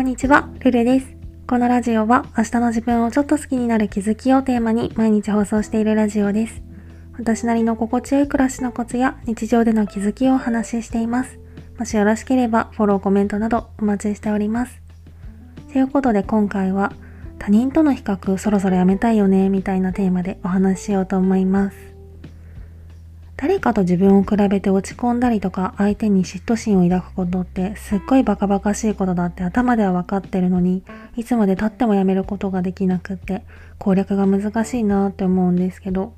こんにちは、ルルです。このラジオは明日の自分をちょっと好きになる気づきをテーマに毎日放送しているラジオです。私なりの心地よい暮らしのコツや日常での気づきをお話ししています。もしよろしければフォロー、コメントなどお待ちしております。ということで今回は他人との比較そろそろやめたいよねみたいなテーマでお話ししようと思います。誰かと自分を比べて落ち込んだりとか相手に嫉妬心を抱くことってすっごいバカバカしいことだって頭では分かってるのにいつまで経ってもやめることができなくって攻略が難しいなって思うんですけど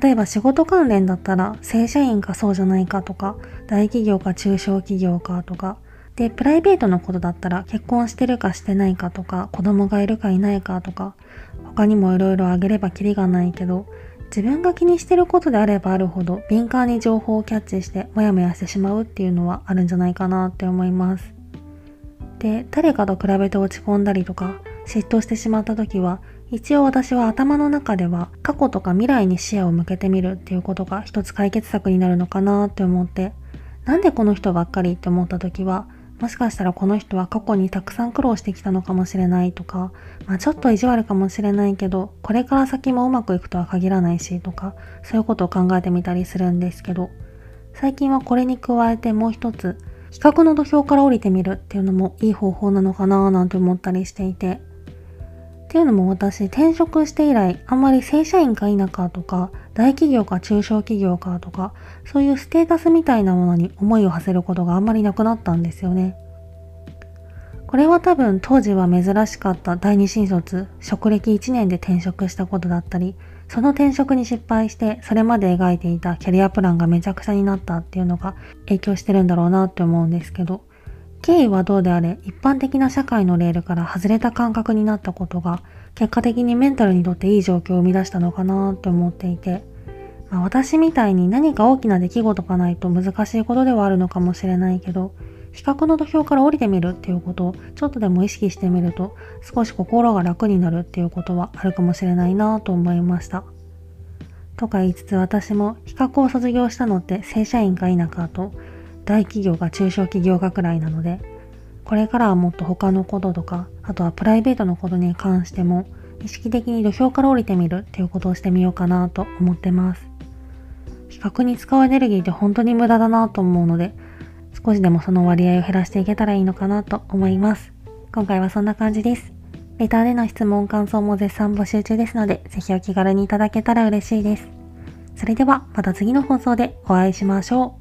例えば仕事関連だったら正社員かそうじゃないかとか大企業か中小企業かとかでプライベートのことだったら結婚してるかしてないかとか子供がいるかいないかとか他にもいろいろあげればキリがないけど自分が気にしてることであればあるほど敏感に情報をキャッチしてモヤモヤしてしまうっていうのはあるんじゃないかなって思います。で、誰かと比べて落ち込んだりとか嫉妬してしまった時は一応私は頭の中では過去とか未来に視野を向けてみるっていうことが一つ解決策になるのかなって思ってなんでこの人ばっかりって思った時はもしかしたらこの人は過去にたくさん苦労してきたのかもしれないとか、まあ、ちょっと意地悪かもしれないけど、これから先もうまくいくとは限らないしとか、そういうことを考えてみたりするんですけど、最近はこれに加えてもう一つ、比較の土俵から降りてみるっていうのもいい方法なのかななんて思ったりしていて、っていうのも私転職して以来あんまり正社員か否かとか大企業か中小企業かとかそういうステータスみたいなものに思いを馳せることがあんまりなくなったんですよね。これは多分当時は珍しかった第二新卒職歴1年で転職したことだったりその転職に失敗してそれまで描いていたキャリアプランがめちゃくちゃになったっていうのが影響してるんだろうなって思うんですけど経緯はどうであれ一般的な社会のレールから外れた感覚になったことが結果的にメンタルにとっていい状況を生み出したのかなって思っていて、まあ、私みたいに何か大きな出来事がないと難しいことではあるのかもしれないけど比較の土俵から降りてみるっていうことをちょっとでも意識してみると少し心が楽になるっていうことはあるかもしれないなと思いました。とか言いつつ私も比較を卒業したのって正社員か否かと大企業か中小企業かくらいなので、これからはもっと他のこととか、あとはプライベートのことに関しても、意識的に土俵から降りてみるっていうことをしてみようかなと思ってます。比較に使うエネルギーって本当に無駄だなと思うので、少しでもその割合を減らしていけたらいいのかなと思います。今回はそんな感じです。レターでの質問、感想も絶賛募集中ですので、ぜひお気軽にいただけたら嬉しいです。それではまた次の放送でお会いしましょう。